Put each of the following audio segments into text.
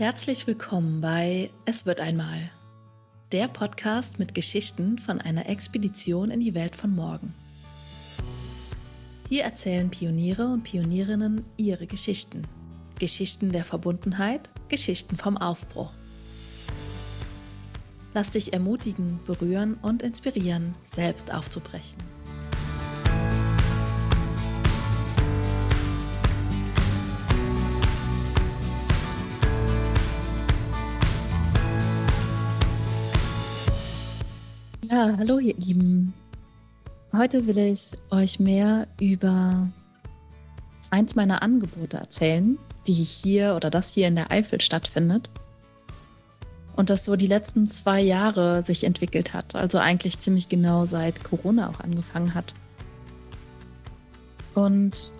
Herzlich willkommen bei Es wird einmal, der Podcast mit Geschichten von einer Expedition in die Welt von morgen. Hier erzählen Pioniere und Pionierinnen ihre Geschichten. Geschichten der Verbundenheit, Geschichten vom Aufbruch. Lass dich ermutigen, berühren und inspirieren, selbst aufzubrechen. Hallo ihr Lieben. Heute will ich euch mehr über eins meiner Angebote erzählen, die hier oder das hier in der Eifel stattfindet. Und das so die letzten zwei Jahre sich entwickelt hat. Also eigentlich ziemlich genau seit Corona auch angefangen hat. Und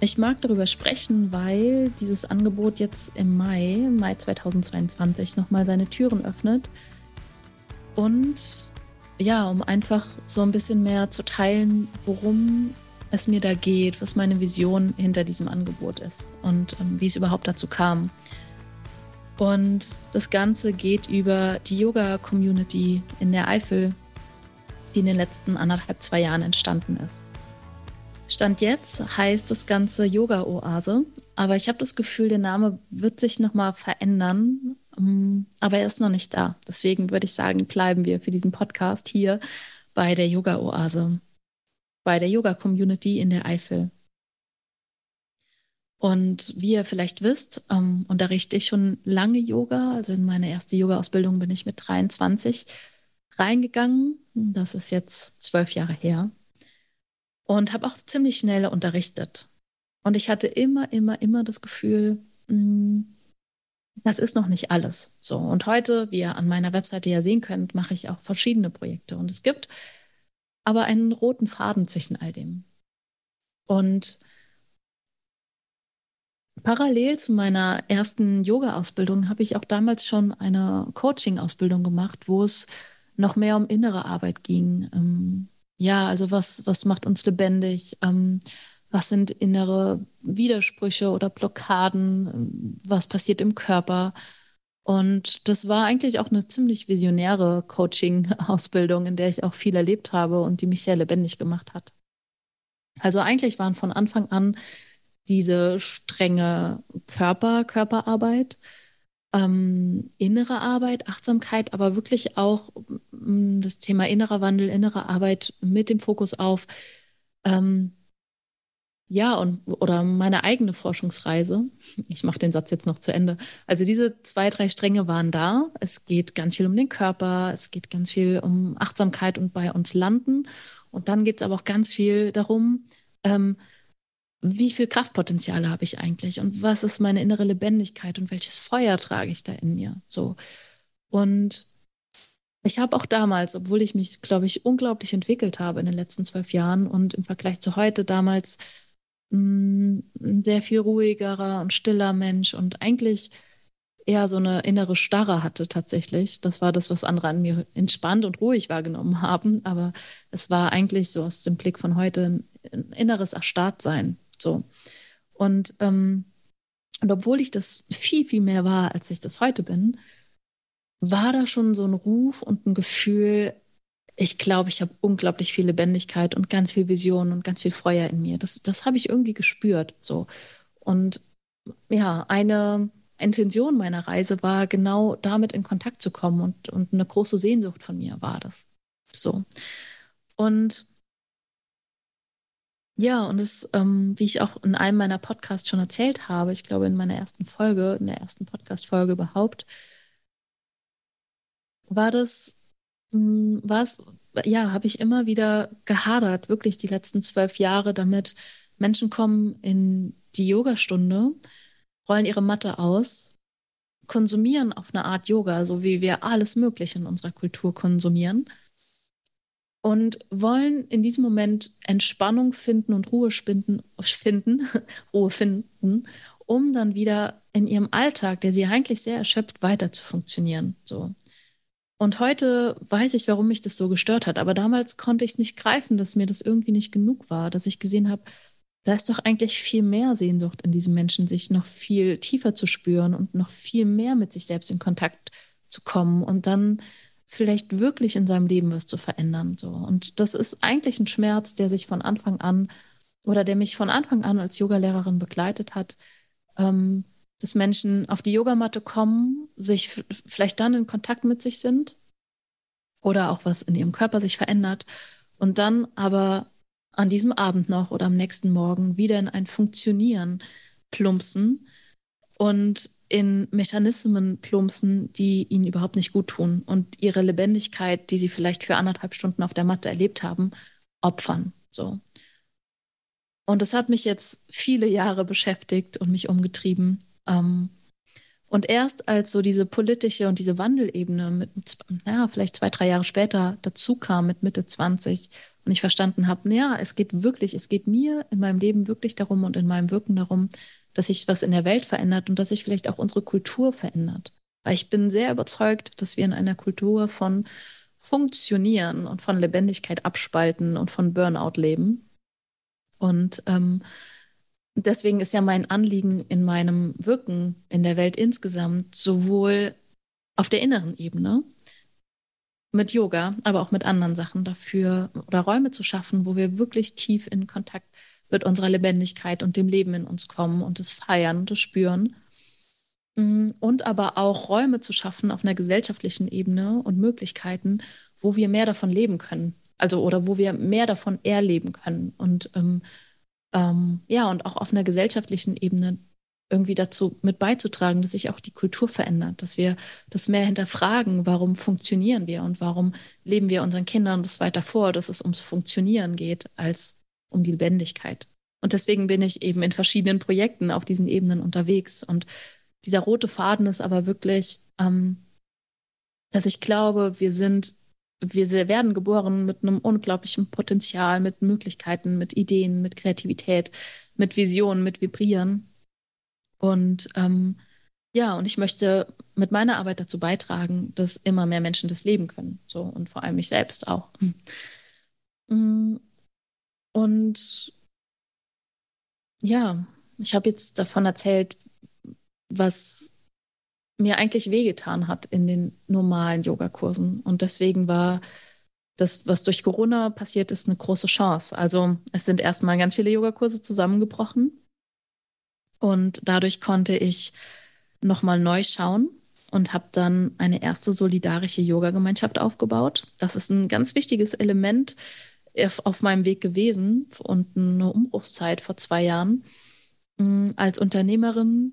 ich mag darüber sprechen, weil dieses Angebot jetzt im Mai, Mai 2022, nochmal seine Türen öffnet. Und ja, um einfach so ein bisschen mehr zu teilen, worum es mir da geht, was meine Vision hinter diesem Angebot ist und ähm, wie es überhaupt dazu kam. Und das Ganze geht über die Yoga-Community in der Eifel, die in den letzten anderthalb, zwei Jahren entstanden ist. Stand jetzt heißt das Ganze Yoga-Oase, aber ich habe das Gefühl, der Name wird sich nochmal verändern aber er ist noch nicht da. Deswegen würde ich sagen, bleiben wir für diesen Podcast hier bei der Yoga-Oase, bei der Yoga-Community in der Eifel. Und wie ihr vielleicht wisst, ähm, unterrichte ich schon lange Yoga. Also in meine erste Yoga-Ausbildung bin ich mit 23 reingegangen. Das ist jetzt zwölf Jahre her. Und habe auch ziemlich schnell unterrichtet. Und ich hatte immer, immer, immer das Gefühl, mh, mm, das ist noch nicht alles. So. Und heute, wie ihr an meiner Webseite ja sehen könnt, mache ich auch verschiedene Projekte. Und es gibt aber einen roten Faden zwischen all dem. Und parallel zu meiner ersten Yoga-Ausbildung habe ich auch damals schon eine Coaching-Ausbildung gemacht, wo es noch mehr um innere Arbeit ging. Ähm, ja, also was, was macht uns lebendig? Ähm, was sind innere Widersprüche oder Blockaden, was passiert im Körper. Und das war eigentlich auch eine ziemlich visionäre Coaching-Ausbildung, in der ich auch viel erlebt habe und die mich sehr lebendig gemacht hat. Also eigentlich waren von Anfang an diese strenge Körper, Körperarbeit, ähm, innere Arbeit, Achtsamkeit, aber wirklich auch mm, das Thema innerer Wandel, innere Arbeit mit dem Fokus auf ähm, ja, und oder meine eigene Forschungsreise. Ich mache den Satz jetzt noch zu Ende. Also diese zwei, drei Stränge waren da. Es geht ganz viel um den Körper, es geht ganz viel um Achtsamkeit und bei uns landen. Und dann geht es aber auch ganz viel darum, ähm, wie viel Kraftpotenzial habe ich eigentlich und was ist meine innere Lebendigkeit und welches Feuer trage ich da in mir? So. Und ich habe auch damals, obwohl ich mich, glaube ich, unglaublich entwickelt habe in den letzten zwölf Jahren und im Vergleich zu heute damals Ein sehr viel ruhigerer und stiller Mensch und eigentlich eher so eine innere Starre hatte tatsächlich. Das war das, was andere an mir entspannt und ruhig wahrgenommen haben. Aber es war eigentlich so aus dem Blick von heute ein inneres Erstarrtsein. So. Und, ähm, und obwohl ich das viel, viel mehr war, als ich das heute bin, war da schon so ein Ruf und ein Gefühl, ich glaube, ich habe unglaublich viel Lebendigkeit und ganz viel Vision und ganz viel Feuer in mir. Das, das habe ich irgendwie gespürt. So. Und ja, eine Intention meiner Reise war, genau damit in Kontakt zu kommen und, und eine große Sehnsucht von mir war das. So. Und ja, und es, ähm, wie ich auch in einem meiner Podcasts schon erzählt habe, ich glaube in meiner ersten Folge, in der ersten Podcast-Folge überhaupt, war das was, ja, habe ich immer wieder gehadert, wirklich die letzten zwölf Jahre damit. Menschen kommen in die Yogastunde, rollen ihre Matte aus, konsumieren auf eine Art Yoga, so wie wir alles Mögliche in unserer Kultur konsumieren und wollen in diesem Moment Entspannung finden und Ruhe finden, finden, Ruhe finden, um dann wieder in ihrem Alltag, der sie eigentlich sehr erschöpft, weiter zu funktionieren. So. Und heute weiß ich, warum mich das so gestört hat. Aber damals konnte ich es nicht greifen, dass mir das irgendwie nicht genug war, dass ich gesehen habe, da ist doch eigentlich viel mehr Sehnsucht in diesem Menschen, sich noch viel tiefer zu spüren und noch viel mehr mit sich selbst in Kontakt zu kommen und dann vielleicht wirklich in seinem Leben was zu verändern. So. Und das ist eigentlich ein Schmerz, der sich von Anfang an oder der mich von Anfang an als Yogalehrerin begleitet hat, ähm, dass Menschen auf die Yogamatte kommen, sich vielleicht dann in Kontakt mit sich sind oder auch was in ihrem Körper sich verändert und dann aber an diesem Abend noch oder am nächsten Morgen wieder in ein Funktionieren plumpsen und in Mechanismen plumpsen, die ihnen überhaupt nicht gut tun und ihre Lebendigkeit, die sie vielleicht für anderthalb Stunden auf der Matte erlebt haben, opfern. So. Und das hat mich jetzt viele Jahre beschäftigt und mich umgetrieben. Ähm, und erst als so diese politische und diese Wandelebene mit, naja, vielleicht zwei, drei Jahre später dazu kam mit Mitte 20 und ich verstanden habe, naja, es geht wirklich, es geht mir in meinem Leben wirklich darum und in meinem Wirken darum, dass sich was in der Welt verändert und dass sich vielleicht auch unsere Kultur verändert. Weil ich bin sehr überzeugt, dass wir in einer Kultur von Funktionieren und von Lebendigkeit abspalten und von Burnout leben. Und ähm, deswegen ist ja mein Anliegen in meinem Wirken in der Welt insgesamt sowohl auf der inneren Ebene mit Yoga, aber auch mit anderen Sachen dafür oder Räume zu schaffen, wo wir wirklich tief in Kontakt mit unserer Lebendigkeit und dem Leben in uns kommen und das feiern und das spüren. Mm, und aber auch Räume zu schaffen auf einer gesellschaftlichen Ebene und Möglichkeiten, wo wir mehr davon leben können, also oder wo wir mehr davon erleben können und ähm, ähm, ja und auch auf einer gesellschaftlichen Ebene irgendwie dazu mit beizutragen, dass sich auch die Kultur verändert, dass wir das mehr hinterfragen, warum funktionieren wir und warum leben wir unseren Kindern das weiter vor, dass es ums Funktionieren geht als um die Lebendigkeit. Und deswegen bin ich eben in verschiedenen Projekten auf diesen Ebenen unterwegs. Und dieser rote Faden ist aber wirklich, ähm, dass ich glaube, wir sind wir werden geboren mit einem unglaublichen Potenzial, mit Möglichkeiten, mit Ideen, mit Kreativität, mit Visionen, mit Vibrieren. Und ähm, ja, und ich möchte mit meiner Arbeit dazu beitragen, dass immer mehr Menschen das leben können. So und vor allem ich selbst auch. Mm. Und ja, ich habe jetzt davon erzählt, was mir eigentlich wehgetan hat in den normalen Yogakursen. Und deswegen war das, was durch Corona passiert ist, eine große Chance. Also es sind erstmal ganz viele Yogakurse zusammengebrochen. Und dadurch konnte ich nochmal neu schauen und habe dann eine erste solidarische Yoga-Gemeinschaft aufgebaut. Das ist ein ganz wichtiges Element auf meinem Weg gewesen und eine Umbruchszeit vor zwei Jahren. Mm, als Unternehmerin,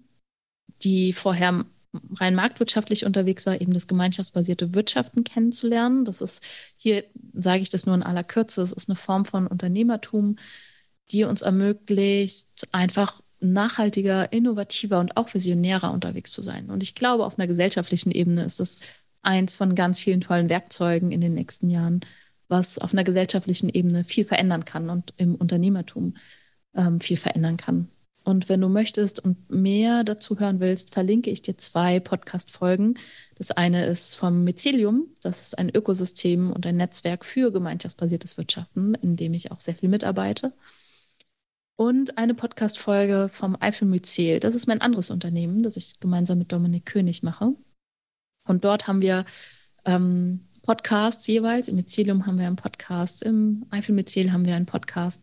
die vorher rein marktwirtschaftlich unterwegs war, eben das gemeinschaftsbasierte Wirtschaften kennenzulernen. Das ist hier, sage ich das nur in aller Kürze, es ist eine Form von Unternehmertum, die uns ermöglicht, einfach nachhaltiger, innovativer und auch visionärer unterwegs zu sein. Und ich glaube, auf einer gesellschaftlichen Ebene ist es eins von ganz vielen tollen Werkzeugen in den nächsten Jahren, was auf einer gesellschaftlichen Ebene viel verändern kann und im Unternehmertum ähm, viel verändern kann. Und wenn du möchtest und mehr dazu hören willst, verlinke ich dir zwei Podcast-Folgen. Das eine ist vom Mycelium. Das ist ein Ökosystem und ein Netzwerk für gemeinschaftsbasiertes Wirtschaften, in dem ich auch sehr viel mitarbeite. Und eine Podcast-Folge vom Eifel Myzel. Das ist mein anderes Unternehmen, das ich gemeinsam mit Dominik König mache. Und dort haben wir ähm, Podcasts jeweils. Im Mycelium haben wir einen Podcast, im Eifel Myzel haben wir einen Podcast.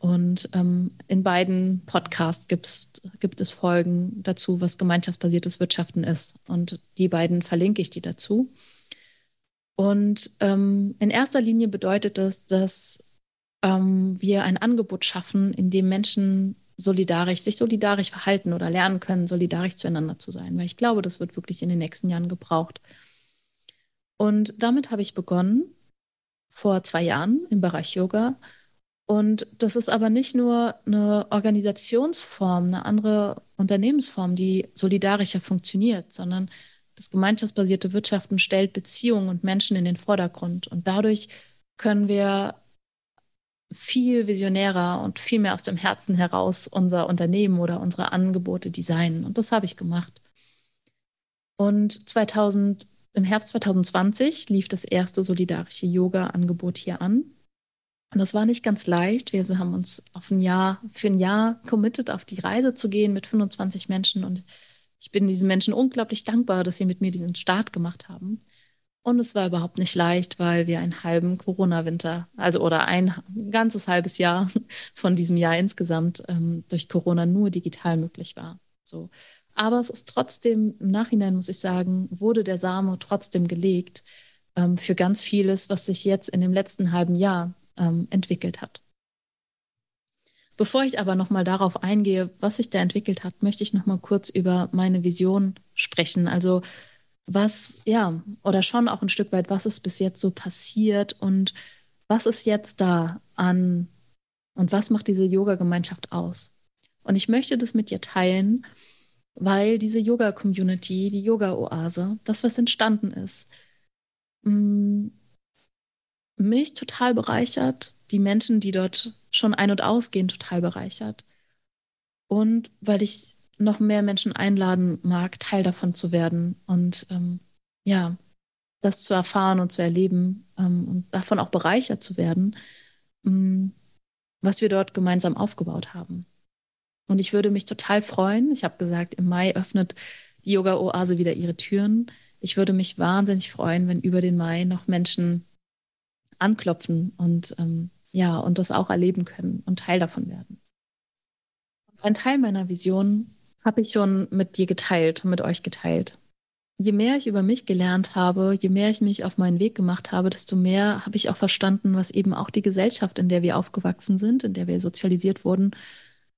Und ähm, in beiden Podcasts gibt es Folgen dazu, was gemeinschaftsbasiertes Wirtschaften ist. Und die beiden verlinke ich dir dazu. Und ähm, in erster Linie bedeutet das, dass ähm, wir ein Angebot schaffen, in dem Menschen solidarisch, sich solidarisch verhalten oder lernen können, solidarisch zueinander zu sein. Weil ich glaube, das wird wirklich in den nächsten Jahren gebraucht. Und damit habe ich begonnen, vor zwei Jahren im Bereich Yoga und das ist aber nicht nur eine Organisationsform, eine andere Unternehmensform, die solidarischer funktioniert, sondern das gemeinschaftsbasierte Wirtschaften stellt Beziehungen und Menschen in den Vordergrund. Und dadurch können wir viel visionärer und viel mehr aus dem Herzen heraus unser Unternehmen oder unsere Angebote designen. Und das habe ich gemacht. Und 2000, im Herbst 2020 lief das erste solidarische Yoga-Angebot hier an. Und das war nicht ganz leicht. Wir haben uns auf ein Jahr, für ein Jahr committed, auf die Reise zu gehen mit 25 Menschen. Und ich bin diesen Menschen unglaublich dankbar, dass sie mit mir diesen Start gemacht haben. Und es war überhaupt nicht leicht, weil wir einen halben Corona-Winter, also oder ein ganzes halbes Jahr von diesem Jahr insgesamt ähm, durch Corona nur digital möglich war. So. Aber es ist trotzdem, im Nachhinein muss ich sagen, wurde der Same trotzdem gelegt ähm, für ganz vieles, was sich jetzt in dem letzten halben Jahr ähm, entwickelt hat. Bevor ich aber nochmal darauf eingehe, was sich da entwickelt hat, möchte ich nochmal kurz über meine Vision sprechen. Also was, ja, oder schon auch ein Stück weit, was ist bis jetzt so passiert und was ist jetzt da an und was macht diese Yoga-Gemeinschaft aus? Und ich möchte das mit dir teilen, weil diese Yoga-Community, die Yoga-Oase, das, was entstanden ist, mm, mich total bereichert, die Menschen, die dort schon ein- und ausgehen, total bereichert. Und weil ich noch mehr Menschen einladen mag, Teil davon zu werden und ähm, ja, das zu erfahren und zu erleben ähm, und davon auch bereichert zu werden, ähm, was wir dort gemeinsam aufgebaut haben. Und ich würde mich total freuen. Ich habe gesagt, im Mai öffnet die Yoga-Oase wieder ihre Türen. Ich würde mich wahnsinnig freuen, wenn über den Mai noch Menschen anklopfen und ähm, ja, und das auch erleben können und Teil davon werden. Ein Teil meiner Vision habe ich schon mit dir geteilt und mit euch geteilt. Je mehr ich über mich gelernt habe, je mehr ich mich auf meinen Weg gemacht habe, desto mehr habe ich auch verstanden, was eben auch die Gesellschaft, in der wir aufgewachsen sind, in der wir sozialisiert wurden,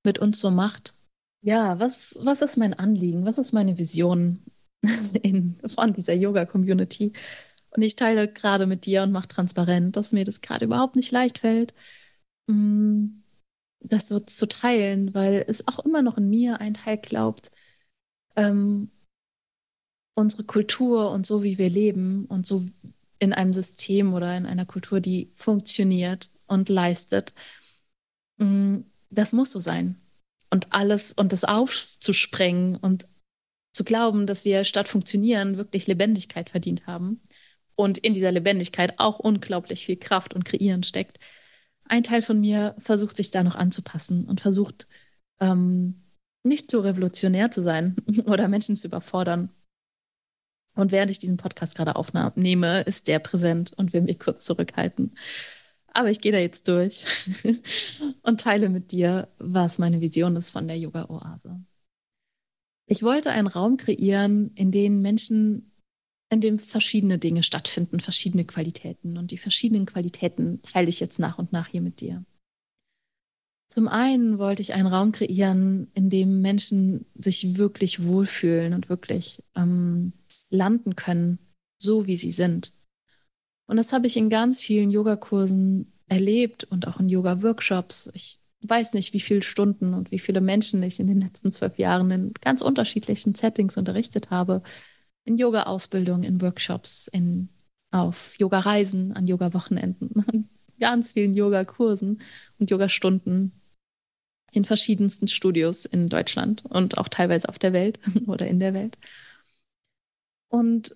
mit uns so macht. Ja, was, was ist mein Anliegen? Was ist meine Vision in, von dieser Yoga-Community? Und ich teile gerade mit dir und mache transparent, dass mir das gerade überhaupt nicht leicht fällt. Mm, das so zu teilen, weil es auch immer noch in mir ein Teil glaubt, ähm, unsere Kultur und so, wie wir leben und so in einem System oder in einer Kultur, die funktioniert und leistet, mm, das muss so sein. Und alles und das aufzusprengen und zu glauben, dass wir statt funktionieren wirklich Lebendigkeit verdient haben und in dieser Lebendigkeit auch unglaublich viel Kraft und Kreieren steckt, ein Teil von mir versucht sich da noch anzupassen und versucht ähm, nicht so revolutionär zu sein oder Menschen zu überfordern. Und während ich diesen Podcast gerade aufnehme, ist der präsent und will mich kurz zurückhalten. Aber ich gehe da jetzt durch und teile mit dir, was meine Vision ist von der Yoga-Oase. Ich wollte einen Raum kreieren, in dem Menschen in dem verschiedene Dinge stattfinden, verschiedene Qualitäten. Und die verschiedenen Qualitäten teile ich jetzt nach und nach hier mit dir. Zum einen wollte ich einen Raum kreieren, in dem Menschen sich wirklich wohlfühlen und wirklich ähm, landen können, so wie sie sind. Und das habe ich in ganz vielen Yogakursen erlebt und auch in Yoga-Workshops. Ich weiß nicht, wie viele Stunden und wie viele Menschen ich in den letzten zwölf Jahren in ganz unterschiedlichen Settings unterrichtet habe in Yoga-Ausbildung, in Workshops, in, auf Yoga-Reisen, an Yoga-Wochenenden, an ganz vielen Yoga-Kursen und Yoga-Stunden in verschiedensten Studios in Deutschland und auch teilweise auf der Welt oder in der Welt. Und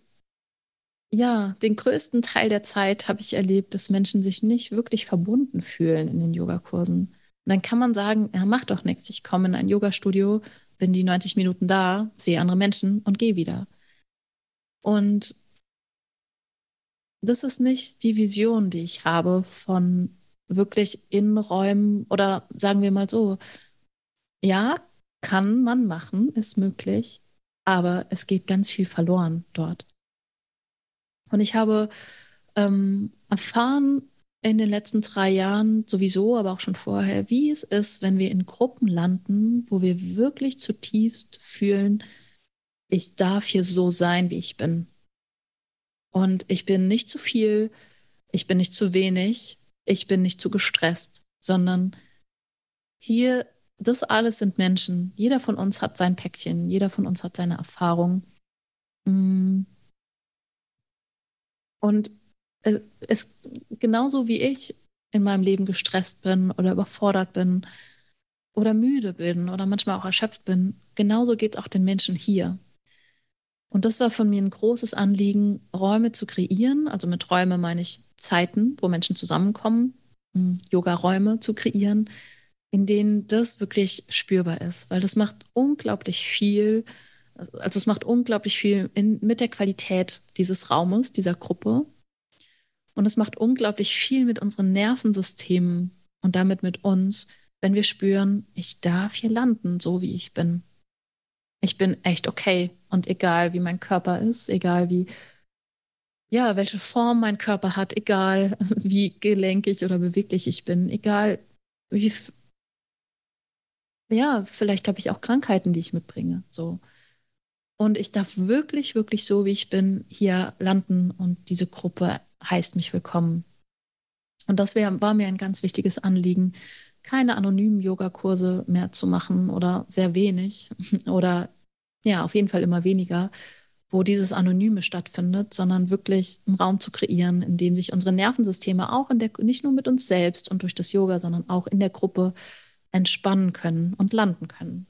ja, den größten Teil der Zeit habe ich erlebt, dass Menschen sich nicht wirklich verbunden fühlen in den Yogakursen. Und dann kann man sagen, ja, mach doch nichts. Ich komme in ein Yoga-Studio, bin die 90 Minuten da, sehe andere Menschen und gehe wieder. Und das ist nicht die Vision, die ich habe von wirklich Innenräumen oder sagen wir mal so, ja, kann man machen, ist möglich, aber es geht ganz viel verloren dort. Und ich habe ähm, erfahren in den letzten drei Jahren sowieso, aber auch schon vorher, wie es ist, wenn wir in Gruppen landen, wo wir wirklich zutiefst fühlen, ich darf hier so sein, wie ich bin. Und ich bin nicht zu viel, ich bin nicht zu wenig, ich bin nicht zu gestresst, sondern hier, das alles sind Menschen. Jeder von uns hat sein Päckchen, jeder von uns hat seine Erfahrung. Mm. Und es ist genauso wie ich in meinem Leben gestresst bin oder überfordert bin oder müde bin oder manchmal auch erschöpft bin, genauso geht es auch den Menschen hier. Und das war von mir ein großes Anliegen, Räume zu kreieren. Also mit Räume meine ich Zeiten, wo Menschen zusammenkommen, hm, Yoga-Räume zu kreieren, in denen das wirklich spürbar ist, weil das macht unglaublich viel, also es macht unglaublich viel in, mit der Qualität dieses Raumes, dieser Gruppe. Und es macht unglaublich viel mit unseren Nervensystemen und damit mit uns, wenn wir spüren, ich darf hier landen, so wie ich bin. Ich bin echt okay und egal wie mein Körper ist, egal wie ja, welche Form mein Körper hat, egal wie gelenkig oder beweglich ich bin, egal wie, ja, vielleicht habe ich auch Krankheiten, die ich mitbringe, so. Und ich darf wirklich, wirklich so, wie ich bin, hier landen und diese Gruppe heißt mich willkommen. Und das wär, war mir ein ganz wichtiges Anliegen, keine anonymen Yogakurse mehr zu machen oder sehr wenig oder ja, auf jeden Fall immer weniger, wo dieses Anonyme stattfindet, sondern wirklich einen Raum zu kreieren, in dem sich unsere Nervensysteme auch in der, nicht nur mit uns selbst und durch das Yoga, sondern auch in der Gruppe entspannen können und landen können.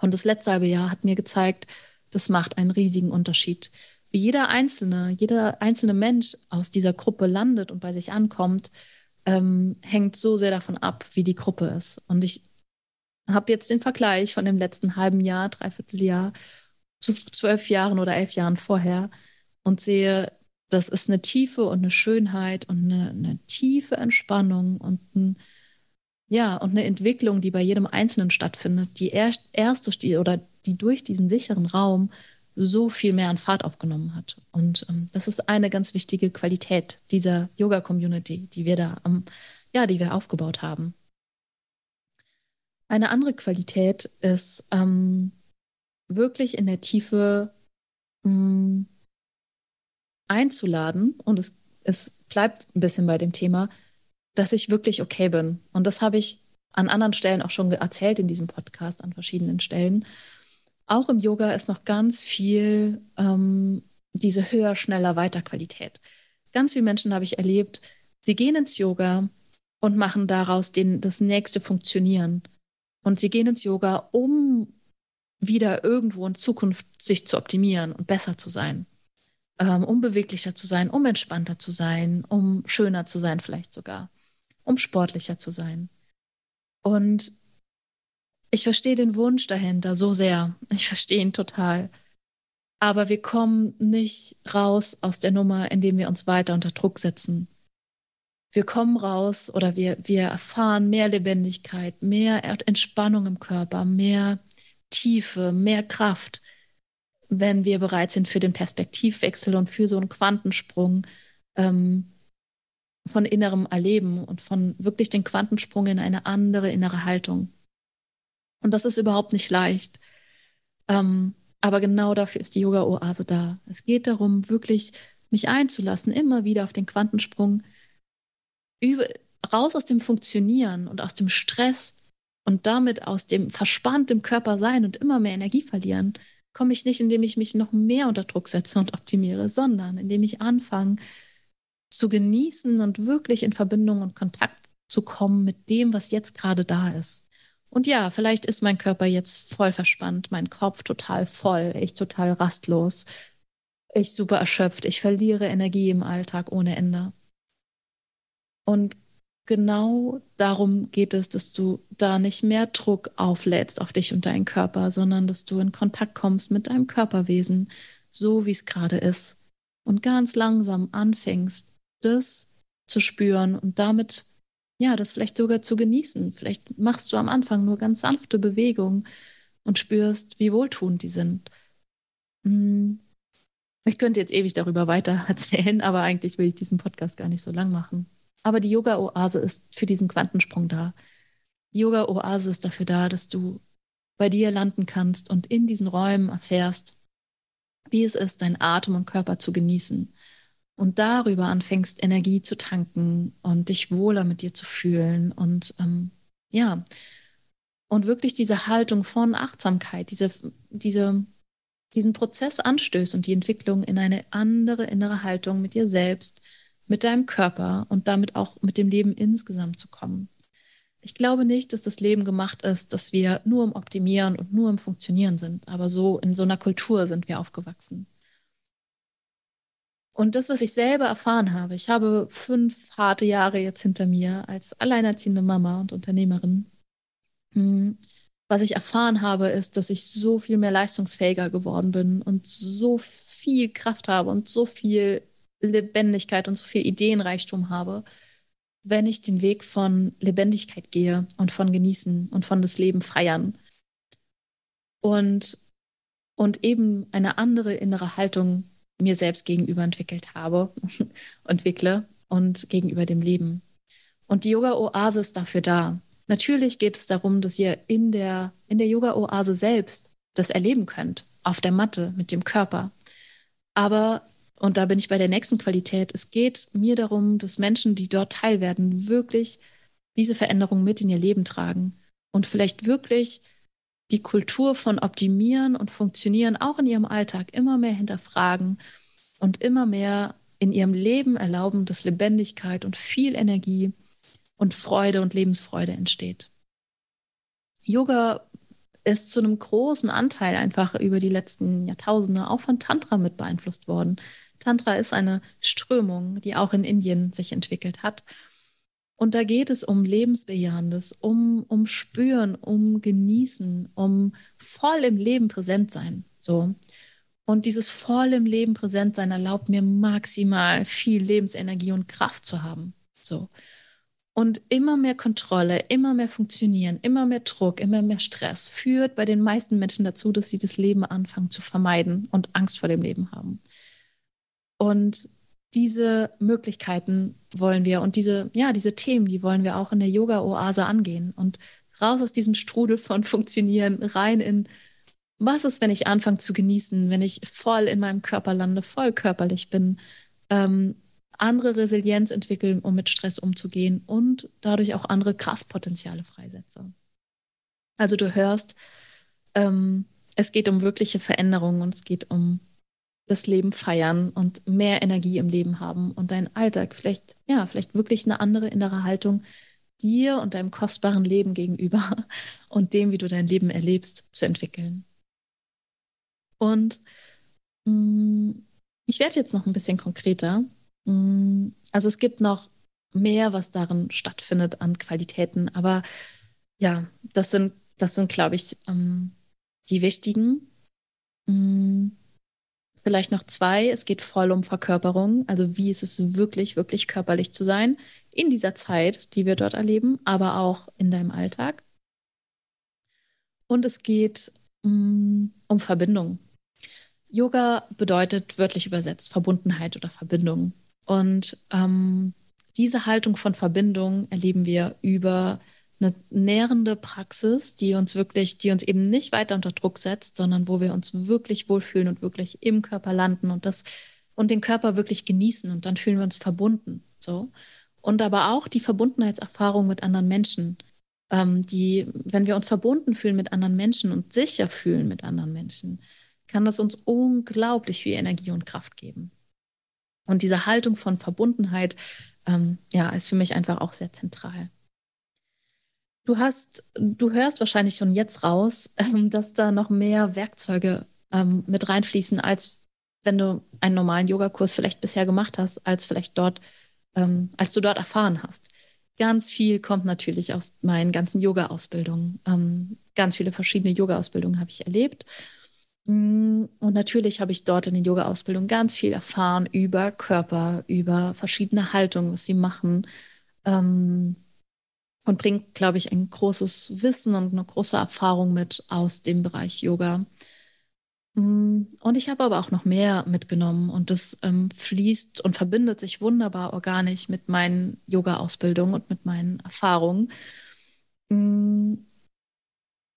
Und das letzte halbe Jahr hat mir gezeigt, das macht einen riesigen Unterschied. Wie jeder einzelne, jeder einzelne Mensch aus dieser Gruppe landet und bei sich ankommt, ähm, hängt so sehr davon ab, wie die Gruppe ist. Und ich habe jetzt den Vergleich von dem letzten halben Jahr, dreiviertel Jahr zu zwölf Jahren oder elf Jahren vorher und sehe, das ist eine Tiefe und eine Schönheit und eine, eine tiefe Entspannung und ein, ja, und eine Entwicklung, die bei jedem Einzelnen stattfindet, die erst, erst durch die oder die durch diesen sicheren Raum so viel mehr an Fahrt aufgenommen hat. Und ähm, das ist eine ganz wichtige Qualität dieser Yoga-Community, die wir da am, ja, die wir aufgebaut haben. Eine andere Qualität ist, ähm, wirklich in der Tiefe mh, mm, einzuladen, und es, es bleibt ein bisschen bei dem Thema, dass ich wirklich okay bin. Und das habe ich an anderen Stellen auch schon erzählt in diesem Podcast, an verschiedenen Stellen. Auch im Yoga ist noch ganz viel ähm, diese höher, schneller, weiter Qualität. Ganz viele Menschen habe ich erlebt, sie gehen ins Yoga und machen daraus den, das nächste Funktionieren. Und sie gehen ins Yoga, um wieder irgendwo in Zukunft sich zu optimieren und besser zu sein, ähm, um beweglicher zu sein, um entspannter zu sein, um schöner zu sein vielleicht sogar, um sportlicher zu sein. Und ich verstehe den Wunsch dahinter so sehr. Ich verstehe ihn total. Aber wir kommen nicht raus aus der Nummer, indem wir uns weiter unter Druck setzen. Wir kommen raus oder wir, wir erfahren mehr Lebendigkeit, mehr Entspannung im Körper, mehr Tiefe, mehr Kraft, wenn wir bereit sind für den Perspektivwechsel und für so einen Quantensprung ähm, von innerem Erleben und von wirklich den Quantensprung in eine andere innere Haltung. Und das ist überhaupt nicht leicht. Ähm, aber genau dafür ist die Yoga-Oase da. Es geht darum, wirklich mich einzulassen, immer wieder auf den Quantensprung, über, raus aus dem Funktionieren und aus dem Stress und damit aus dem verspannten Körper sein und immer mehr Energie verlieren, komme ich nicht, indem ich mich noch mehr unter Druck setze und optimiere, sondern indem ich anfange zu genießen und wirklich in Verbindung und Kontakt zu kommen mit dem, was jetzt gerade da ist. Und ja, vielleicht ist mein Körper jetzt voll verspannt, mein Kopf total voll, ich total rastlos, ich super erschöpft, ich verliere Energie im Alltag ohne Ende. Und genau darum geht es, dass du da nicht mehr Druck auflädst auf dich und deinen Körper, sondern dass du in Kontakt kommst mit deinem Körperwesen, so wie es gerade ist. Und ganz langsam anfängst, das zu spüren und damit, ja, das vielleicht sogar zu genießen. Vielleicht machst du am Anfang nur ganz sanfte Bewegungen und spürst, wie wohltuend die sind. Hm. Ich könnte jetzt ewig darüber weiter erzählen, aber eigentlich will ich diesen Podcast gar nicht so lang machen. Aber die Yoga-Oase ist für diesen Quantensprung da. Die Yoga-Oase ist dafür da, dass du bei dir landen kannst und in diesen Räumen erfährst, wie es ist, deinen Atem und Körper zu genießen. Und darüber anfängst, Energie zu tanken und dich wohler mit dir zu fühlen. Und ähm, ja, und wirklich diese Haltung von Achtsamkeit, diese, diese, diesen Prozess anstößt und die Entwicklung in eine andere innere Haltung mit dir selbst, mit deinem Körper und damit auch mit dem Leben insgesamt zu kommen. Ich glaube nicht, dass das Leben gemacht ist, dass wir nur im Optimieren und nur im Funktionieren sind, aber so in so einer Kultur sind wir aufgewachsen. Und das, was ich selber erfahren habe, ich habe fünf harte Jahre jetzt hinter mir als alleinerziehende Mama und Unternehmerin. Hm, was ich erfahren habe, ist, dass ich so viel mehr leistungsfähiger geworden bin und so viel Kraft habe und so viel Lebendigkeit und so viel Ideenreichtum habe, wenn ich den Weg von Lebendigkeit gehe und von Genießen und von das Leben feiern. Und, und eben eine andere innere Haltung mir selbst gegenüber entwickelt habe, entwickle und gegenüber dem Leben. Und die Yoga-Oase ist dafür da. Natürlich geht es darum, dass ihr in der, in der Yoga-Oase selbst das erleben könnt, auf der Matte mit dem Körper. Aber, und da bin ich bei der nächsten Qualität, es geht mir darum, dass Menschen, die dort teilwerden, wirklich diese Veränderung mit in ihr Leben tragen und vielleicht wirklich die Kultur von Optimieren und Funktionieren auch in ihrem Alltag immer mehr hinterfragen und immer mehr in ihrem Leben erlauben, dass Lebendigkeit und viel Energie und Freude und Lebensfreude entsteht. Yoga ist zu einem großen Anteil einfach über die letzten Jahrtausende auch von Tantra mit beeinflusst worden. Tantra ist eine Strömung, die auch in Indien sich entwickelt hat. Und da geht es um Lebensbejahendes, um, um Spüren, um Genießen, um voll im Leben präsent sein. So. Und dieses voll im Leben präsent sein erlaubt mir maximal viel Lebensenergie und Kraft zu haben. So. Und immer mehr Kontrolle, immer mehr Funktionieren, immer mehr Druck, immer mehr Stress führt bei den meisten Menschen dazu, dass sie das Leben anfangen zu vermeiden und Angst vor dem Leben haben. Und diese Möglichkeiten wollen wir und diese, ja, diese Themen, die wollen wir auch in der Yoga-Oase angehen und raus aus diesem Strudel von Funktionieren, rein in, was ist, wenn ich anfange zu genießen, wenn ich voll in meinem Körper lande, voll körperlich bin, ähm, andere Resilienz entwickeln, um mit Stress umzugehen und dadurch auch andere Kraftpotenziale freisetze. Also du hörst, ähm, es geht um wirkliche Veränderungen und es geht um das Leben feiern und mehr Energie im Leben haben und deinen Alltag vielleicht, ja, vielleicht wirklich eine andere innere Haltung dir und deinem kostbaren Leben gegenüber und dem, wie du dein Leben erlebst, zu entwickeln. Und mh, mm, ich werde jetzt noch ein bisschen konkreter Mm, also es gibt noch mehr, was darin stattfindet an Qualitäten, aber ja, das sind, das sind, glaube ich, ähm, die wichtigen. Mm, vielleicht noch zwei. Es geht voll um Verkörperung. Also wie ist es wirklich, wirklich körperlich zu sein in dieser Zeit, die wir dort erleben, aber auch in deinem Alltag. Und es geht mm, um Verbindung. Yoga bedeutet wörtlich übersetzt Verbundenheit oder Verbindung. Und ähm, diese Haltung von Verbindung erleben wir über eine nährende Praxis, die uns wirklich, die uns eben nicht weiter unter Druck setzt, sondern wo wir uns wirklich wohlfühlen und wirklich im Körper landen und das und den Körper wirklich genießen und dann fühlen wir uns verbunden. So. Und aber auch die Verbundenheitserfahrung mit anderen Menschen, ähm, die, wenn wir uns verbunden fühlen mit anderen Menschen und sicher fühlen mit anderen Menschen, kann das uns unglaublich viel Energie und Kraft geben. Und diese Haltung von Verbundenheit, ähm, ja, ist für mich einfach auch sehr zentral. Du hast, du hörst wahrscheinlich schon jetzt raus, ähm, dass da noch mehr Werkzeuge ähm, mit reinfließen, als wenn du einen normalen Yogakurs vielleicht bisher gemacht hast, als vielleicht dort, ähm, als du dort erfahren hast. Ganz viel kommt natürlich aus meinen ganzen Yoga-Ausbildungen. Ähm, ganz viele verschiedene Yoga-Ausbildungen habe ich erlebt. Mm, und natürlich habe ich dort in den Yoga-Ausbildungen ganz viel erfahren über Körper, über verschiedene Haltungen, was sie machen. Und bringt, glaube ich, ein großes Wissen und eine große Erfahrung mit aus dem Bereich Yoga. Mm, und ich habe aber auch noch mehr mitgenommen und das ähm, fließt und verbindet sich wunderbar organisch mit meinen Yoga-Ausbildungen und mit meinen Erfahrungen. Mm,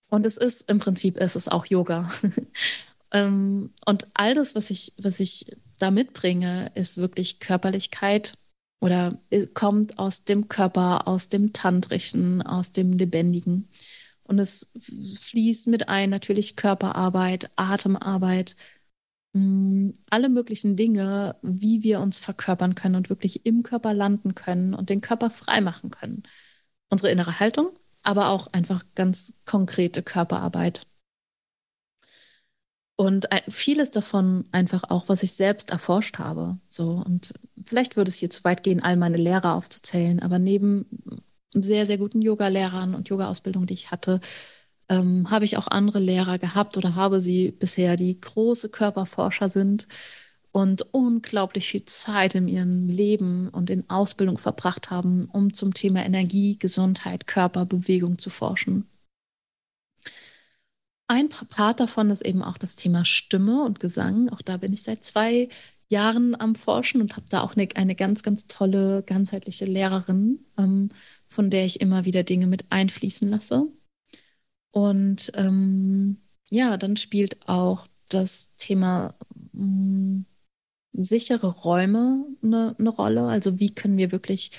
und es ist im Prinzip, es ist auch Yoga. ähm, und all das, was ich, was ich da mitbringe, ist wirklich Körperlichkeit oder kommt aus dem Körper, aus dem Tantrischen, aus dem Lebendigen. Und es fließt mit ein natürlich Körperarbeit, Atemarbeit, mh, mm, alle möglichen Dinge, wie wir uns verkörpern können und wirklich im Körper landen können und den Körper frei machen können. Unsere innere Haltung, aber auch einfach ganz konkrete Körperarbeit. Und vieles davon einfach auch, was ich selbst erforscht habe. So, und vielleicht würde es hier zu weit gehen, all meine Lehrer aufzuzählen, aber neben sehr, sehr guten Yoga-Lehrern und Yoga-Ausbildung, die ich hatte, ähm, habe ich auch andere Lehrer gehabt oder habe sie bisher, die große Körperforscher sind und unglaublich viel Zeit in ihrem Leben und in Ausbildung verbracht haben, um zum Thema Energie, Gesundheit, Körper, Bewegung zu forschen. Ein Part davon ist eben auch das Thema Stimme und Gesang. Auch da bin ich seit zwei Jahren am Forschen und habe da auch eine, eine, ganz, ganz tolle, ganzheitliche Lehrerin, ähm, von der ich immer wieder Dinge mit einfließen lasse. Und ähm, ja, dann spielt auch das Thema mh, hm, sichere Räume eine, eine, Rolle. Also wie können wir wirklich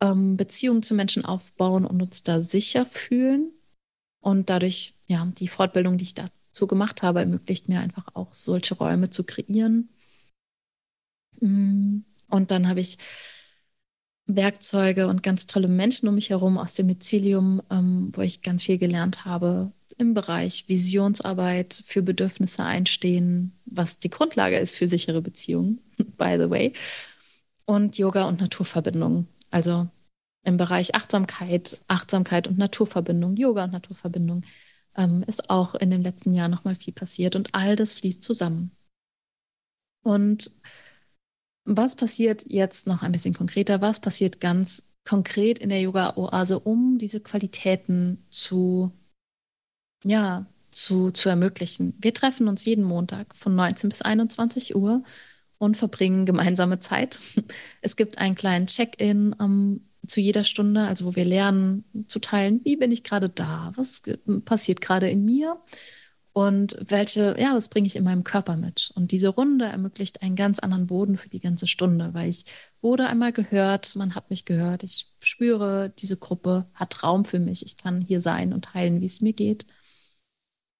ähm, Beziehungen zu Menschen aufbauen und uns da sicher fühlen? Und dadurch, ja, die Fortbildung, die ich dazu gemacht habe, ermöglicht mir einfach auch solche Räume zu kreieren. Mm, und dann habe ich Werkzeuge und ganz tolle Menschen um mich herum aus dem Mycelium, ähm, wo ich ganz viel gelernt habe im Bereich Visionsarbeit für Bedürfnisse einstehen, was die Grundlage ist für sichere Beziehungen, by the way, und Yoga und Naturverbindung. Also im Bereich Achtsamkeit, Achtsamkeit und Naturverbindung, Yoga und Naturverbindung, ähm, ist auch in den letzten Jahren nochmal viel passiert und all das fließt zusammen. Und was passiert jetzt noch ein bisschen konkreter? Was passiert ganz konkret in der Yoga-Oase, um diese Qualitäten zu, ja, zu, zu ermöglichen? Wir treffen uns jeden Montag von 19 bis 21 Uhr und verbringen gemeinsame Zeit. Es gibt einen kleinen Check-in am zu jeder Stunde, also wo wir lernen zu teilen, wie bin ich gerade da, was passiert gerade in mir und welche, ja, was bringe ich in meinem Körper mit. Und diese Runde ermöglicht einen ganz anderen Boden für die ganze Stunde, weil ich wurde einmal gehört, man hat mich gehört, ich spüre, diese Gruppe hat Raum für mich, ich kann hier sein und teilen, wie es mir geht.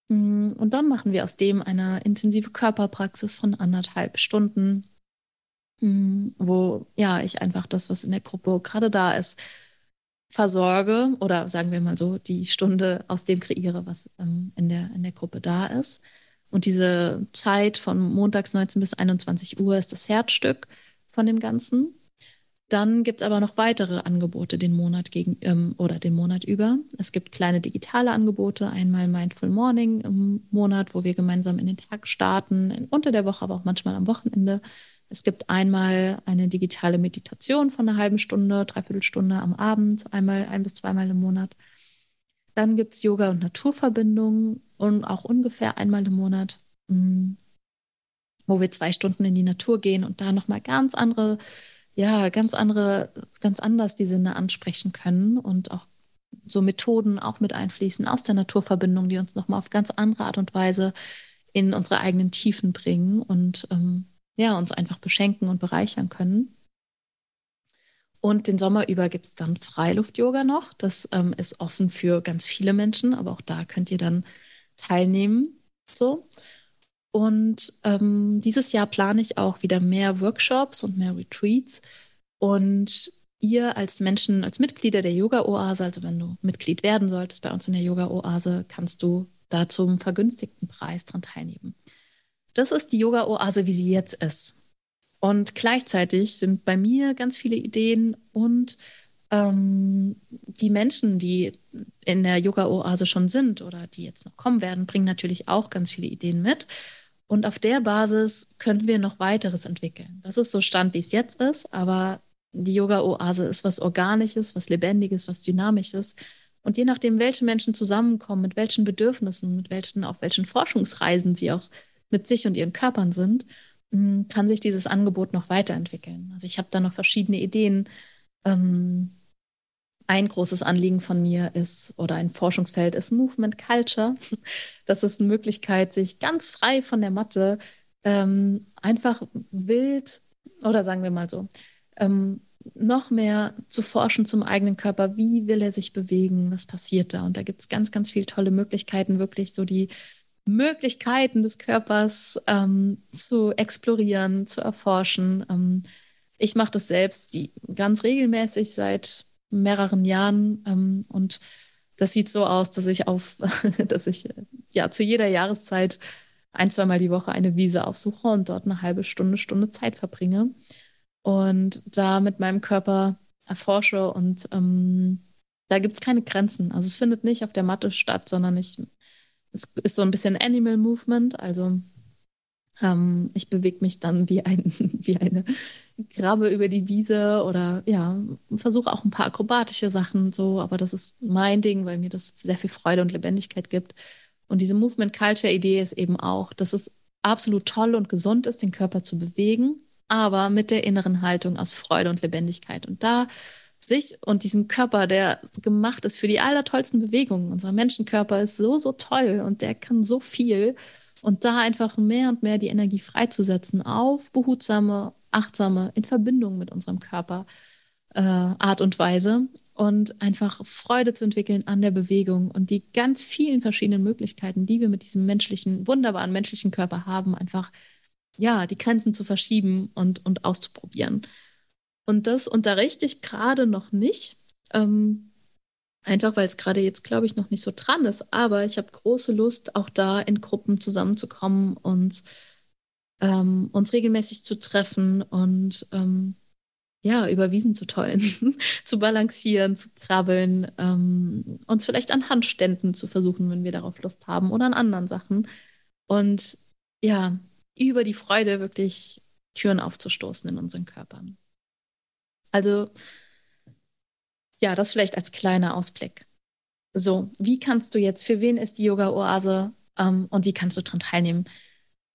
Mm, und dann machen wir aus dem eine intensive Körperpraxis von anderthalb Stunden wo ja ich einfach das, was in der Gruppe gerade da ist, versorge oder sagen wir mal so, die Stunde aus dem kreiere, was ähm, in, der, in der Gruppe da ist. Und diese Zeit von montags 19 bis 21 Uhr ist das Herzstück von dem Ganzen. Dann gibt es aber noch weitere Angebote den Monat gegen ähm, oder den Monat über. Es gibt kleine digitale Angebote, einmal Mindful Morning im Monat, wo wir gemeinsam in den Tag starten, unter der Woche, aber auch manchmal am Wochenende. Es gibt einmal eine digitale Meditation von einer halben Stunde, dreiviertel Stunde am Abend, einmal ein bis zweimal im Monat. Dann gibt es Yoga und Naturverbindung und auch ungefähr einmal im Monat, mm, wo wir zwei Stunden in die Natur gehen und da nochmal ganz andere, ja, ganz andere, ganz anders die Sinne ansprechen können und auch so Methoden auch mit einfließen aus der Naturverbindung, die uns nochmal auf ganz andere Art und Weise in unsere eigenen Tiefen bringen und ähm, ja, uns einfach beschenken und bereichern können. Und den Sommer über gibt es dann Freiluft-Yoga noch. Das ähm, ist offen für ganz viele Menschen, aber auch da könnt ihr dann teilnehmen. So. Und ähm, dieses Jahr plane ich auch wieder mehr Workshops und mehr Retreats. Und ihr als Menschen, als Mitglieder der Yoga-Oase, also wenn du Mitglied werden solltest bei uns in der Yoga-Oase, kannst du da zum vergünstigten Preis dran teilnehmen. Das ist die Yoga-Oase, wie sie jetzt ist. Und gleichzeitig sind bei mir ganz viele Ideen und ähm, die Menschen, die in der Yoga-Oase schon sind oder die jetzt noch kommen werden, bringen natürlich auch ganz viele Ideen mit. Und auf der Basis können wir noch weiteres entwickeln. Das ist so Stand, wie es jetzt ist, aber die Yoga-Oase ist was Organisches, was Lebendiges, was Dynamisches. Und je nachdem, welche Menschen zusammenkommen, mit welchen Bedürfnissen, mit welchen, auf welchen Forschungsreisen sie auch mit sich und ihren Körpern sind, mm, kann sich dieses Angebot noch weiterentwickeln. Also ich habe da noch verschiedene Ideen. Ähm, ein großes Anliegen von mir ist oder ein Forschungsfeld ist Movement Culture. Das ist eine Möglichkeit, sich ganz frei von der Matte ähm, einfach wild oder sagen wir mal so, ähm, noch mehr zu forschen zum eigenen Körper. Wie will er sich bewegen? Was passiert da? Und da gibt es ganz, ganz viele tolle Möglichkeiten, wirklich so die Möglichkeiten des Körpers ähm, zu explorieren, zu erforschen. Ähm, ich mache das selbst die, ganz regelmäßig seit mehreren Jahren ähm, und das sieht so aus, dass ich auf, dass ich ja zu jeder Jahreszeit ein, zweimal die Woche eine Wiese aufsuche und dort eine halbe Stunde, Stunde Zeit verbringe und da mit meinem Körper erforsche und ähm, da gibt es keine Grenzen. Also es findet nicht auf der Matte statt, sondern ich, es ist so ein bisschen Animal Movement, also ähm, ich bewege mich dann wie, ein, wie eine Krabbe über die Wiese oder ja, versuche auch ein paar akrobatische Sachen so, aber das ist mein Ding, weil mir das sehr viel Freude und Lebendigkeit gibt. Und diese Movement Culture Idee ist eben auch, dass es absolut toll und gesund ist, den Körper zu bewegen, aber mit der inneren Haltung aus Freude und Lebendigkeit. Und da sich und diesem Körper, der gemacht ist für die allertollsten Bewegungen. Unser Menschenkörper ist so, so toll und der kann so viel. Und da einfach mehr und mehr die Energie freizusetzen auf behutsame, achtsame, in Verbindung mit unserem Körper äh, Art und Weise und einfach Freude zu entwickeln an der Bewegung und die ganz vielen verschiedenen Möglichkeiten, die wir mit diesem menschlichen, wunderbaren menschlichen Körper haben, einfach ja, die Grenzen zu verschieben und, und auszuprobieren. Und das unterrichte ich gerade noch nicht. Ähm, einfach weil es gerade jetzt, glaube ich, noch nicht so dran ist. Aber ich habe große Lust, auch da in Gruppen zusammenzukommen und ähm, uns regelmäßig zu treffen und ähm, ja, über Wiesen zu tollen, zu balancieren, zu krabbeln, ähm, uns vielleicht an Handständen zu versuchen, wenn wir darauf Lust haben oder an anderen Sachen. Und ja, über die Freude wirklich Türen aufzustoßen in unseren Körpern. Also ja, das vielleicht als kleiner Ausblick. So, wie kannst du jetzt, für wen ist die Yoga-Oase ähm, und wie kannst du daran teilnehmen?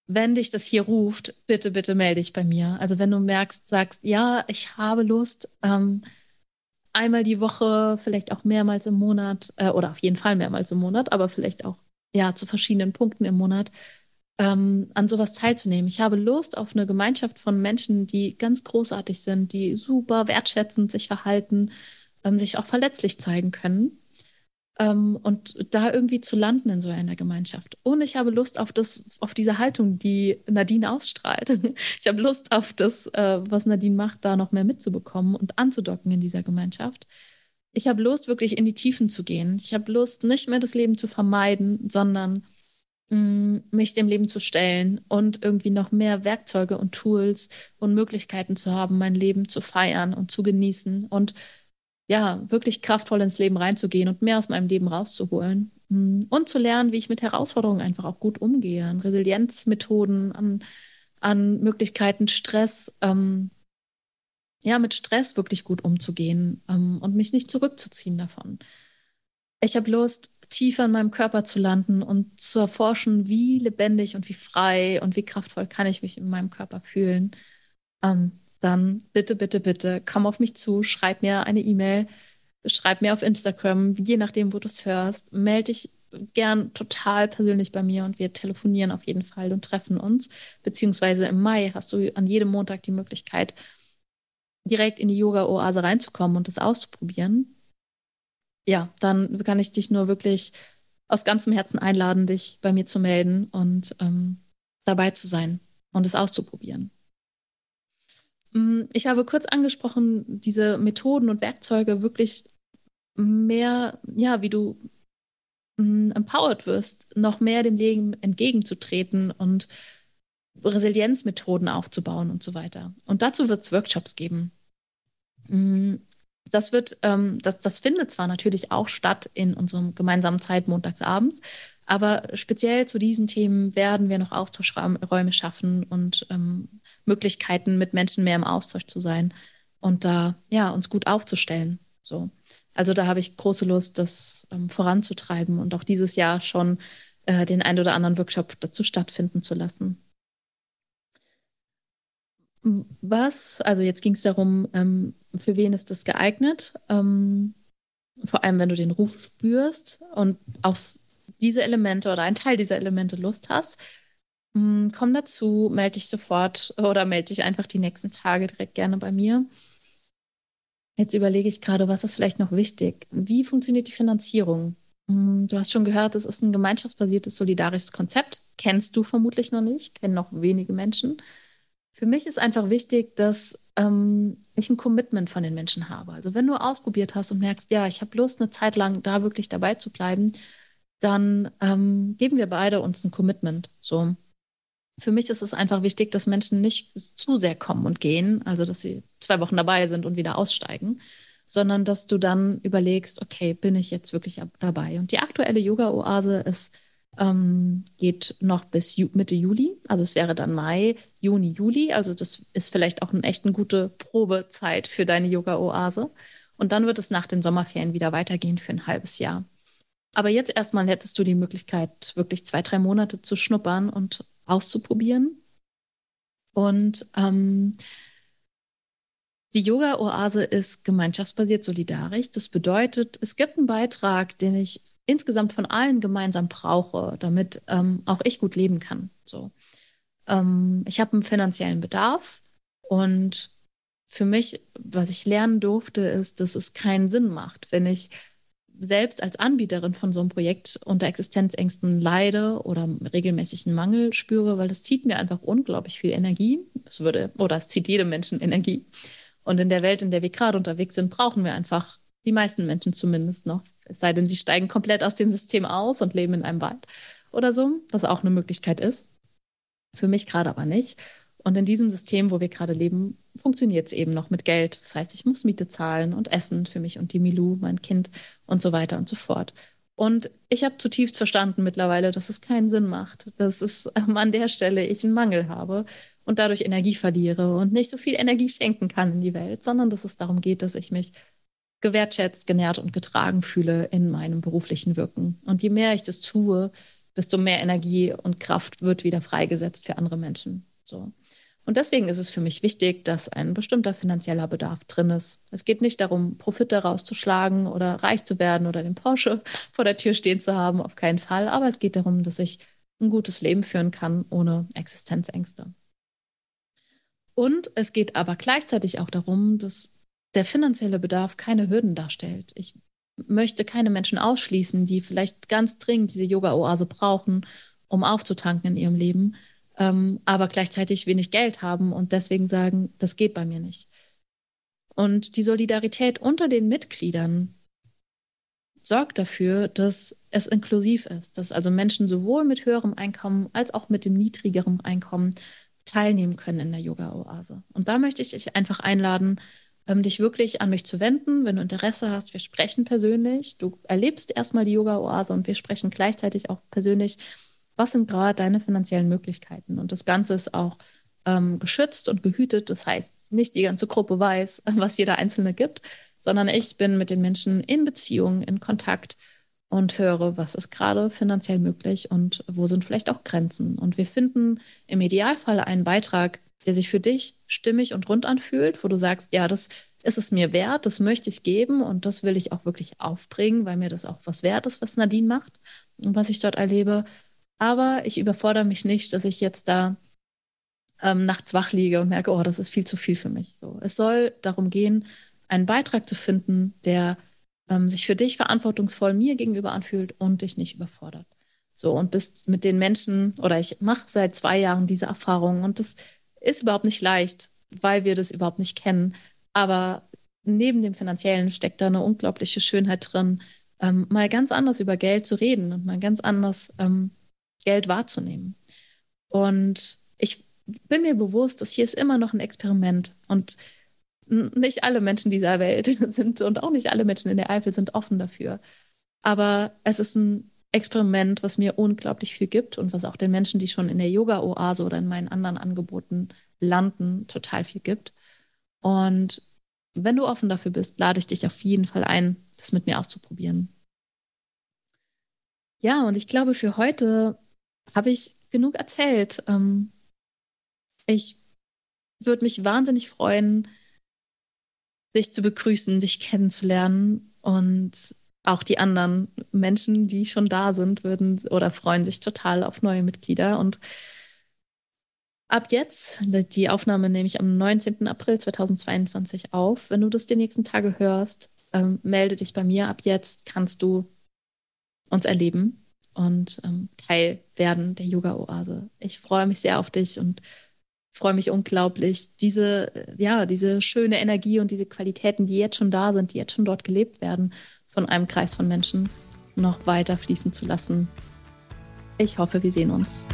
Wenn dich das hier ruft, bitte, bitte melde dich bei mir. Also wenn du merkst, sagst, ja, ich habe Lust, ähm, einmal die Woche, vielleicht auch mehrmals im Monat äh, oder auf jeden Fall mehrmals im Monat, aber vielleicht auch ja zu verschiedenen Punkten im Monat ähm, an sowas teilzunehmen. Ich habe Lust auf eine Gemeinschaft von Menschen, die ganz großartig sind, die super wertschätzend sich verhalten, ähm, sich auch verletzlich zeigen können. Ähm, und da irgendwie zu landen in so einer Gemeinschaft. Und ich habe Lust auf das, auf diese Haltung, die Nadine ausstrahlt. Ich habe Lust auf das, äh, was Nadine macht, da noch mehr mitzubekommen und anzudocken in dieser Gemeinschaft. Ich habe Lust, wirklich in die Tiefen zu gehen. Ich habe Lust, nicht mehr das Leben zu vermeiden, sondern mich dem Leben zu stellen und irgendwie noch mehr Werkzeuge und Tools und Möglichkeiten zu haben, mein Leben zu feiern und zu genießen und ja, wirklich kraftvoll ins Leben reinzugehen und mehr aus meinem Leben rauszuholen und zu lernen, wie ich mit Herausforderungen einfach auch gut umgehe, an Resilienzmethoden, an, an Möglichkeiten, Stress, ähm, ja, mit Stress wirklich gut umzugehen ähm, und mich nicht zurückzuziehen davon. Ich habe Lust, tiefer in meinem Körper zu landen und zu erforschen, wie lebendig und wie frei und wie kraftvoll kann ich mich in meinem Körper fühlen, ähm, dann bitte, bitte, bitte komm auf mich zu, schreib mir eine E-Mail, schreib mir auf Instagram, je nachdem, wo du es hörst, melde dich gern total persönlich bei mir und wir telefonieren auf jeden Fall und treffen uns. Beziehungsweise im Mai hast du an jedem Montag die Möglichkeit, direkt in die Yoga-Oase reinzukommen und das auszuprobieren ja, dann kann ich dich nur wirklich aus ganzem Herzen einladen, dich bei mir zu melden und ähm, dabei zu sein und es auszuprobieren. Mm, ich habe kurz angesprochen, diese Methoden und Werkzeuge wirklich mehr, ja, wie du mm, empowered wirst, noch mehr dem Leben entgegenzutreten und Resilienzmethoden aufzubauen und so weiter. Und dazu wird es Workshops geben. Das wird, ähm, das, das findet zwar natürlich auch statt in unserem gemeinsamen Zeit montagsabends, aber speziell zu diesen Themen werden wir noch Austauschräume schaffen und ähm, Möglichkeiten, mit Menschen mehr im Austausch zu sein und da ja uns gut aufzustellen. So. Also da habe ich große Lust, das ähm, voranzutreiben und auch dieses Jahr schon äh, den ein oder anderen Workshop dazu stattfinden zu lassen. Was, also jetzt ging es darum, ähm, für wen ist das geeignet? Ähm, vor allem, wenn du den Ruf spürst und auf diese Elemente oder einen Teil dieser Elemente Lust hast, mh, hm, komm dazu, melde dich sofort oder melde dich einfach die nächsten Tage direkt gerne bei mir. Jetzt überlege ich gerade, was ist vielleicht noch wichtig? Wie funktioniert die Finanzierung? Hm, du hast schon gehört, es ist ein gemeinschaftsbasiertes, solidarisches Konzept. Kennst du vermutlich noch nicht, kennen noch wenige Menschen. Für mich ist einfach wichtig, dass ähm, ich ein Commitment von den Menschen habe. Also wenn du ausprobiert hast und merkst, ja, ich habe Lust, eine Zeit lang da wirklich dabei zu bleiben, dann ähm, geben wir beide uns ein Commitment. So. für mich ist es einfach wichtig, dass Menschen nicht zu sehr kommen und gehen, also dass sie zwei Wochen dabei sind und wieder aussteigen, sondern dass du dann überlegst, okay, bin ich jetzt wirklich dabei? Und die aktuelle Yoga-Oase ist ähm, geht noch bis Ju Mitte Juli. Also es wäre dann Mai, Juni, Juli. Also das ist vielleicht auch eine echt eine gute Probezeit für deine Yoga-Oase. Und dann wird es nach den Sommerferien wieder weitergehen für ein halbes Jahr. Aber jetzt erstmal hättest du die Möglichkeit, wirklich zwei, drei Monate zu schnuppern und auszuprobieren. Und ähm, die Yoga-Oase ist gemeinschaftsbasiert solidarisch. Das bedeutet, es gibt einen Beitrag, den ich insgesamt von allen gemeinsam brauche, damit ähm, auch ich gut leben kann. So. Ähm, ich habe einen finanziellen Bedarf und für mich, was ich lernen durfte, ist, dass es keinen Sinn macht, wenn ich selbst als Anbieterin von so einem Projekt unter Existenzängsten leide oder regelmäßigen Mangel spüre, weil das zieht mir einfach unglaublich viel Energie. Das würde, oder es zieht jedem Menschen Energie. Und in der Welt, in der wir gerade unterwegs sind, brauchen wir einfach, die meisten Menschen zumindest noch, es sei denn, sie steigen komplett aus dem System aus und leben in einem Wald oder so, was auch eine Möglichkeit ist. Für mich gerade aber nicht. Und in diesem System, wo wir gerade leben, funktioniert es eben noch mit Geld. Das heißt, ich muss Miete zahlen und Essen für mich und die Milou, mein Kind und so weiter und so fort. Und ich habe zutiefst verstanden mittlerweile, dass es keinen Sinn macht, dass es an der Stelle ich einen Mangel habe und dadurch Energie verliere und nicht so viel Energie schenken kann in die Welt, sondern dass es darum geht, dass ich mich gewertschätzt, genährt und getragen fühle in meinem beruflichen Wirken. Und je mehr ich das tue, desto mehr Energie und Kraft wird wieder freigesetzt für andere Menschen. So. Und deswegen ist es für mich wichtig, dass ein bestimmter finanzieller Bedarf drin ist. Es geht nicht darum, Profit daraus zu schlagen oder reich zu werden oder den Porsche vor der Tür stehen zu haben, auf keinen Fall. Aber es geht darum, dass ich ein gutes Leben führen kann ohne Existenzängste. Und es geht aber gleichzeitig auch darum, dass der finanzielle Bedarf keine Hürden darstellt. Ich möchte keine Menschen ausschließen, die vielleicht ganz dringend diese Yoga-Oase brauchen, um aufzutanken in ihrem Leben, ähm, aber gleichzeitig wenig Geld haben und deswegen sagen, das geht bei mir nicht. Und die Solidarität unter den Mitgliedern sorgt dafür, dass es inklusiv ist, dass also Menschen sowohl mit höherem Einkommen als auch mit dem niedrigeren Einkommen teilnehmen können in der Yoga-Oase. Und da möchte ich dich einfach einladen, ähm, dich wirklich an mich zu wenden, wenn du Interesse hast. Wir sprechen persönlich. Du erlebst erstmal die Yoga-Oase und wir sprechen gleichzeitig auch persönlich, was sind gerade deine finanziellen Möglichkeiten. Und das Ganze ist auch ähm, geschützt und gehütet. Das heißt, nicht die ganze Gruppe weiß, was jeder Einzelne gibt, sondern ich bin mit den Menschen in Beziehung, in Kontakt und höre, was ist gerade finanziell möglich und wo sind vielleicht auch Grenzen. Und wir finden im Idealfall einen Beitrag, der sich für dich stimmig und rund anfühlt, wo du sagst, ja, das ist es mir wert, das möchte ich geben und das will ich auch wirklich aufbringen, weil mir das auch was wert ist, was Nadine macht und was ich dort erlebe. Aber ich überfordere mich nicht, dass ich jetzt da ähm, nachts wach liege und merke, oh, das ist viel zu viel für mich. So, es soll darum gehen, einen Beitrag zu finden, der ähm, sich für dich verantwortungsvoll mir gegenüber anfühlt und dich nicht überfordert. So, und bist mit den Menschen, oder ich mache seit zwei Jahren diese Erfahrung und das ist überhaupt nicht leicht, weil wir das überhaupt nicht kennen. Aber neben dem Finanziellen steckt da eine unglaubliche Schönheit drin, ähm, mal ganz anders über Geld zu reden und mal ganz anders ähm, Geld wahrzunehmen. Und ich bin mir bewusst, dass hier ist immer noch ein Experiment und nicht alle Menschen dieser Welt sind und auch nicht alle Menschen in der Eifel sind offen dafür. Aber es ist ein Experiment, was mir unglaublich viel gibt und was auch den Menschen, die schon in der Yoga-Oase oder in meinen anderen Angeboten landen, total viel gibt. Und wenn du offen dafür bist, lade ich dich auf jeden Fall ein, das mit mir auszuprobieren. Ja, und ich glaube, für heute habe ich genug erzählt. Ähm, ich würde mich wahnsinnig freuen, dich zu begrüßen, dich kennenzulernen und auch die anderen Menschen, die schon da sind, würden oder freuen sich total auf neue Mitglieder. Und ab jetzt, die Aufnahme nehme ich am 19. April 2022 auf. Wenn du das die nächsten Tage hörst, ähm, melde dich bei mir. Ab jetzt kannst du uns erleben und ähm, Teil werden der Yoga-Oase. Ich freue mich sehr auf dich und freue mich unglaublich, diese, ja, diese schöne Energie und diese Qualitäten, die jetzt schon da sind, die jetzt schon dort gelebt werden, von einem Kreis von Menschen noch weiter fließen zu lassen. Ich hoffe, wir sehen uns.